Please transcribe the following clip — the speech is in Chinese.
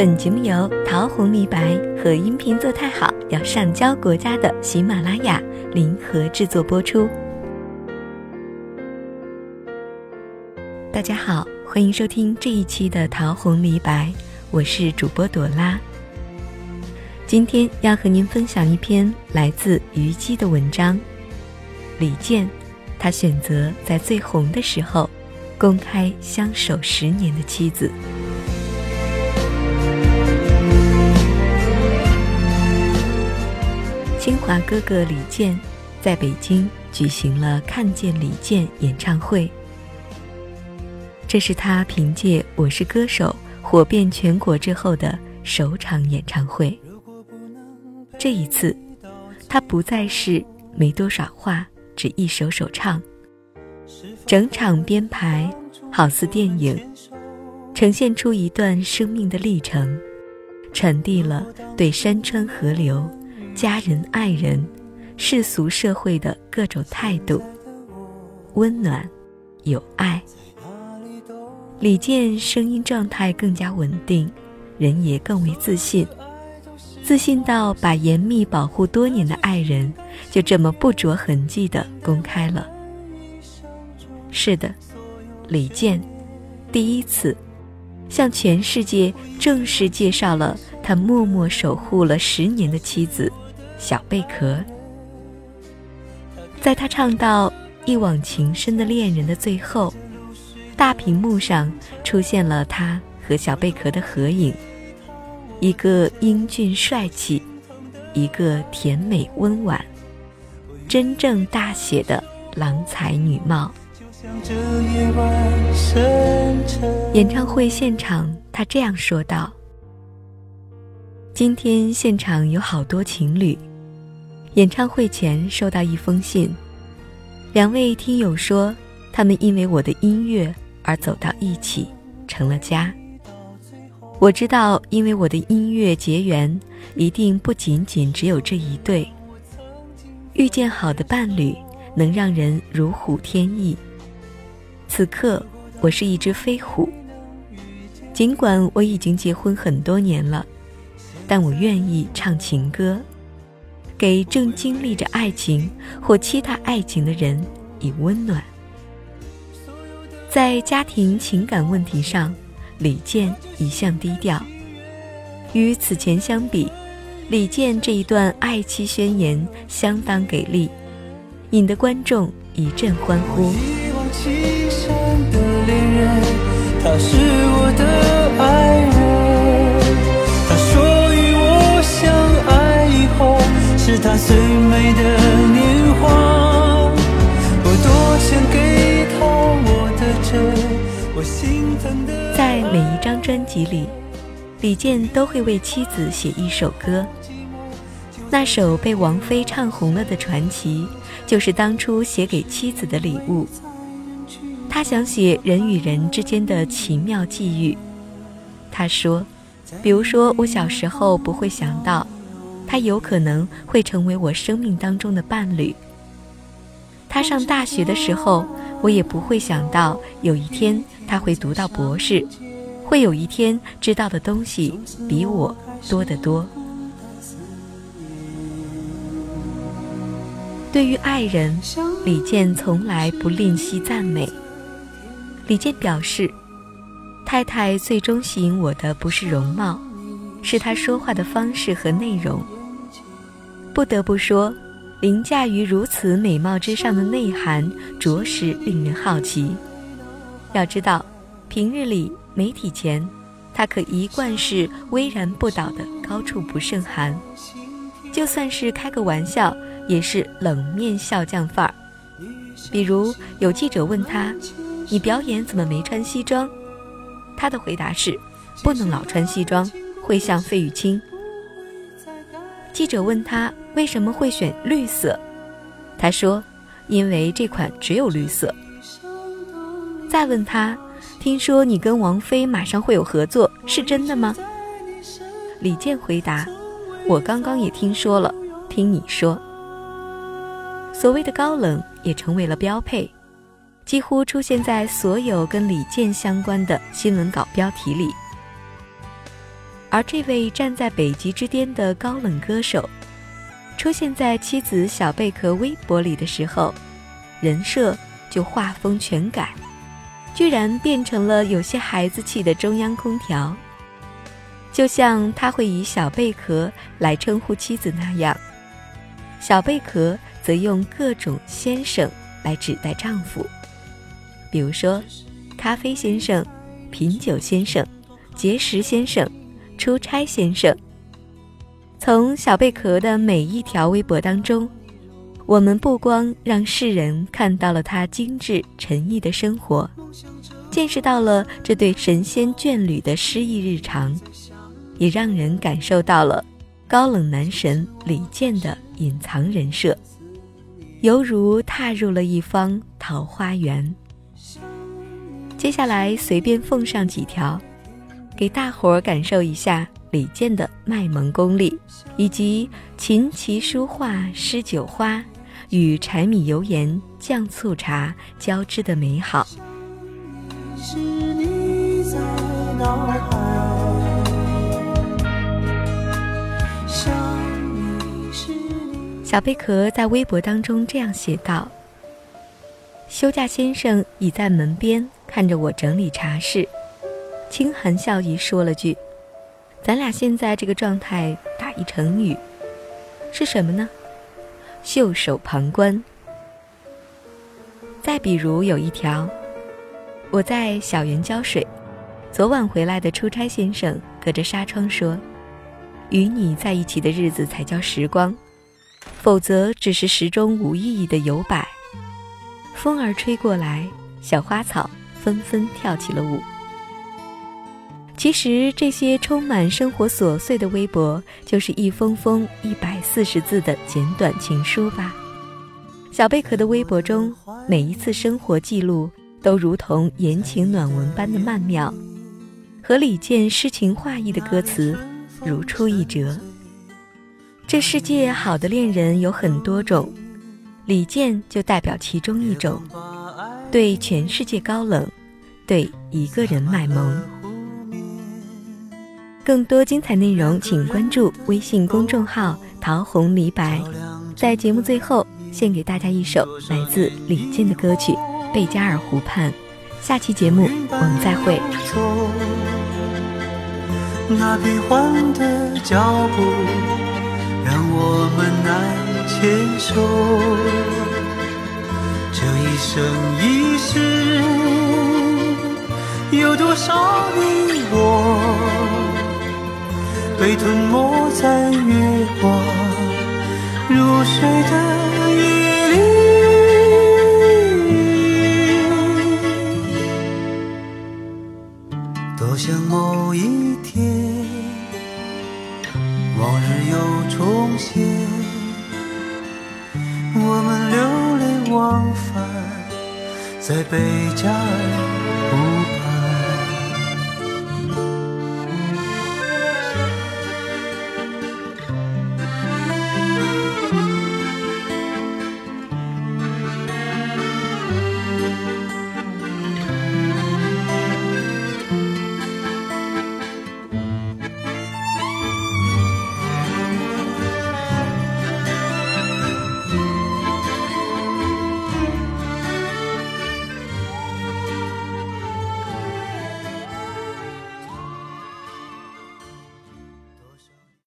本节目由桃红李白和音频做太好要上交国家的喜马拉雅联合制作播出。大家好，欢迎收听这一期的桃红李白，我是主播朵拉。今天要和您分享一篇来自虞姬的文章。李健，他选择在最红的时候，公开相守十年的妻子。清华哥哥李健在北京举行了《看见李健》演唱会，这是他凭借《我是歌手》火遍全国之后的首场演唱会。这一次，他不再是没多少话，只一首首唱，整场编排好似电影，呈现出一段生命的历程，传递了对山川河流。家人、爱人、世俗社会的各种态度，温暖、有爱。李健声音状态更加稳定，人也更为自信，自信到把严密保护多年的爱人，就这么不着痕迹的公开了。是的，李健，第一次，向全世界正式介绍了他默默守护了十年的妻子。小贝壳，在他唱到一往情深的恋人的最后，大屏幕上出现了他和小贝壳的合影，一个英俊帅气，一个甜美温婉，真正大写的郎才女貌。演唱会现场，他这样说道：“今天现场有好多情侣。”演唱会前收到一封信，两位听友说，他们因为我的音乐而走到一起，成了家。我知道，因为我的音乐结缘，一定不仅仅只有这一对。遇见好的伴侣，能让人如虎添翼。此刻，我是一只飞虎。尽管我已经结婚很多年了，但我愿意唱情歌。给正经历着爱情或期待爱情的人以温暖。在家庭情感问题上，李健一向低调。与此前相比，李健这一段爱妻宣言相当给力，引得观众一阵欢呼。他是我的爱人他最美的年华，我多想给在每一张专辑里，李健都会为妻子写一首歌。那首被王菲唱红了的传奇，就是当初写给妻子的礼物。他想写人与人之间的奇妙际遇。他说，比如说我小时候不会想到。他有可能会成为我生命当中的伴侣。他上大学的时候，我也不会想到有一天他会读到博士，会有一天知道的东西比我多得多。对于爱人，李健从来不吝惜赞美。李健表示，太太最终吸引我的不是容貌，是她说话的方式和内容。不得不说，凌驾于如此美貌之上的内涵，着实令人好奇。要知道，平日里媒体前，他可一贯是巍然不倒的高处不胜寒；就算是开个玩笑，也是冷面笑匠范儿。比如有记者问他：“你表演怎么没穿西装？”他的回答是：“不能老穿西装，会像费玉清。”记者问他为什么会选绿色，他说：“因为这款只有绿色。”再问他：“听说你跟王菲马上会有合作，是真的吗？”李健回答：“我刚刚也听说了，听你说。”所谓的高冷也成为了标配，几乎出现在所有跟李健相关的新闻稿标题里。而这位站在北极之巅的高冷歌手，出现在妻子小贝壳微博里的时候，人设就画风全改，居然变成了有些孩子气的中央空调。就像他会以小贝壳来称呼妻子那样，小贝壳则用各种先生来指代丈夫，比如说，咖啡先生、品酒先生、节食先生。出差先生，从小贝壳的每一条微博当中，我们不光让世人看到了他精致沉毅的生活，见识到了这对神仙眷侣的诗意日常，也让人感受到了高冷男神李健的隐藏人设，犹如踏入了一方桃花源。接下来随便奉上几条。给大伙儿感受一下李健的卖萌功力，以及琴棋书画诗酒花与柴米油盐酱醋茶交织的美好。小贝壳在微博当中这样写道：“休假先生倚在门边看着我整理茶室。”轻含笑意说了句：“咱俩现在这个状态，打一成语，是什么呢？袖手旁观。”再比如有一条，我在小园浇水，昨晚回来的出差先生隔着纱窗说：“与你在一起的日子才叫时光，否则只是时钟无意义的游摆。”风儿吹过来，小花草纷纷跳起了舞。其实这些充满生活琐碎的微博，就是一封封一百四十字的简短情书吧。小贝壳的微博中，每一次生活记录都如同言情暖文般的曼妙，和李健诗情画意的歌词如出一辙。这世界好的恋人有很多种，李健就代表其中一种，对全世界高冷，对一个人卖萌。更多精彩内容，请关注微信公众号“桃红李白”。在节目最后，献给大家一首来自李健的歌曲《贝加尔湖畔》。下期节目我们再会。那变幻的脚步让我们难牵手，这一生一世有多少你我？被吞没在月光如水的夜里，多想某一天，往日又重现，我们流连忘返在贝加尔湖。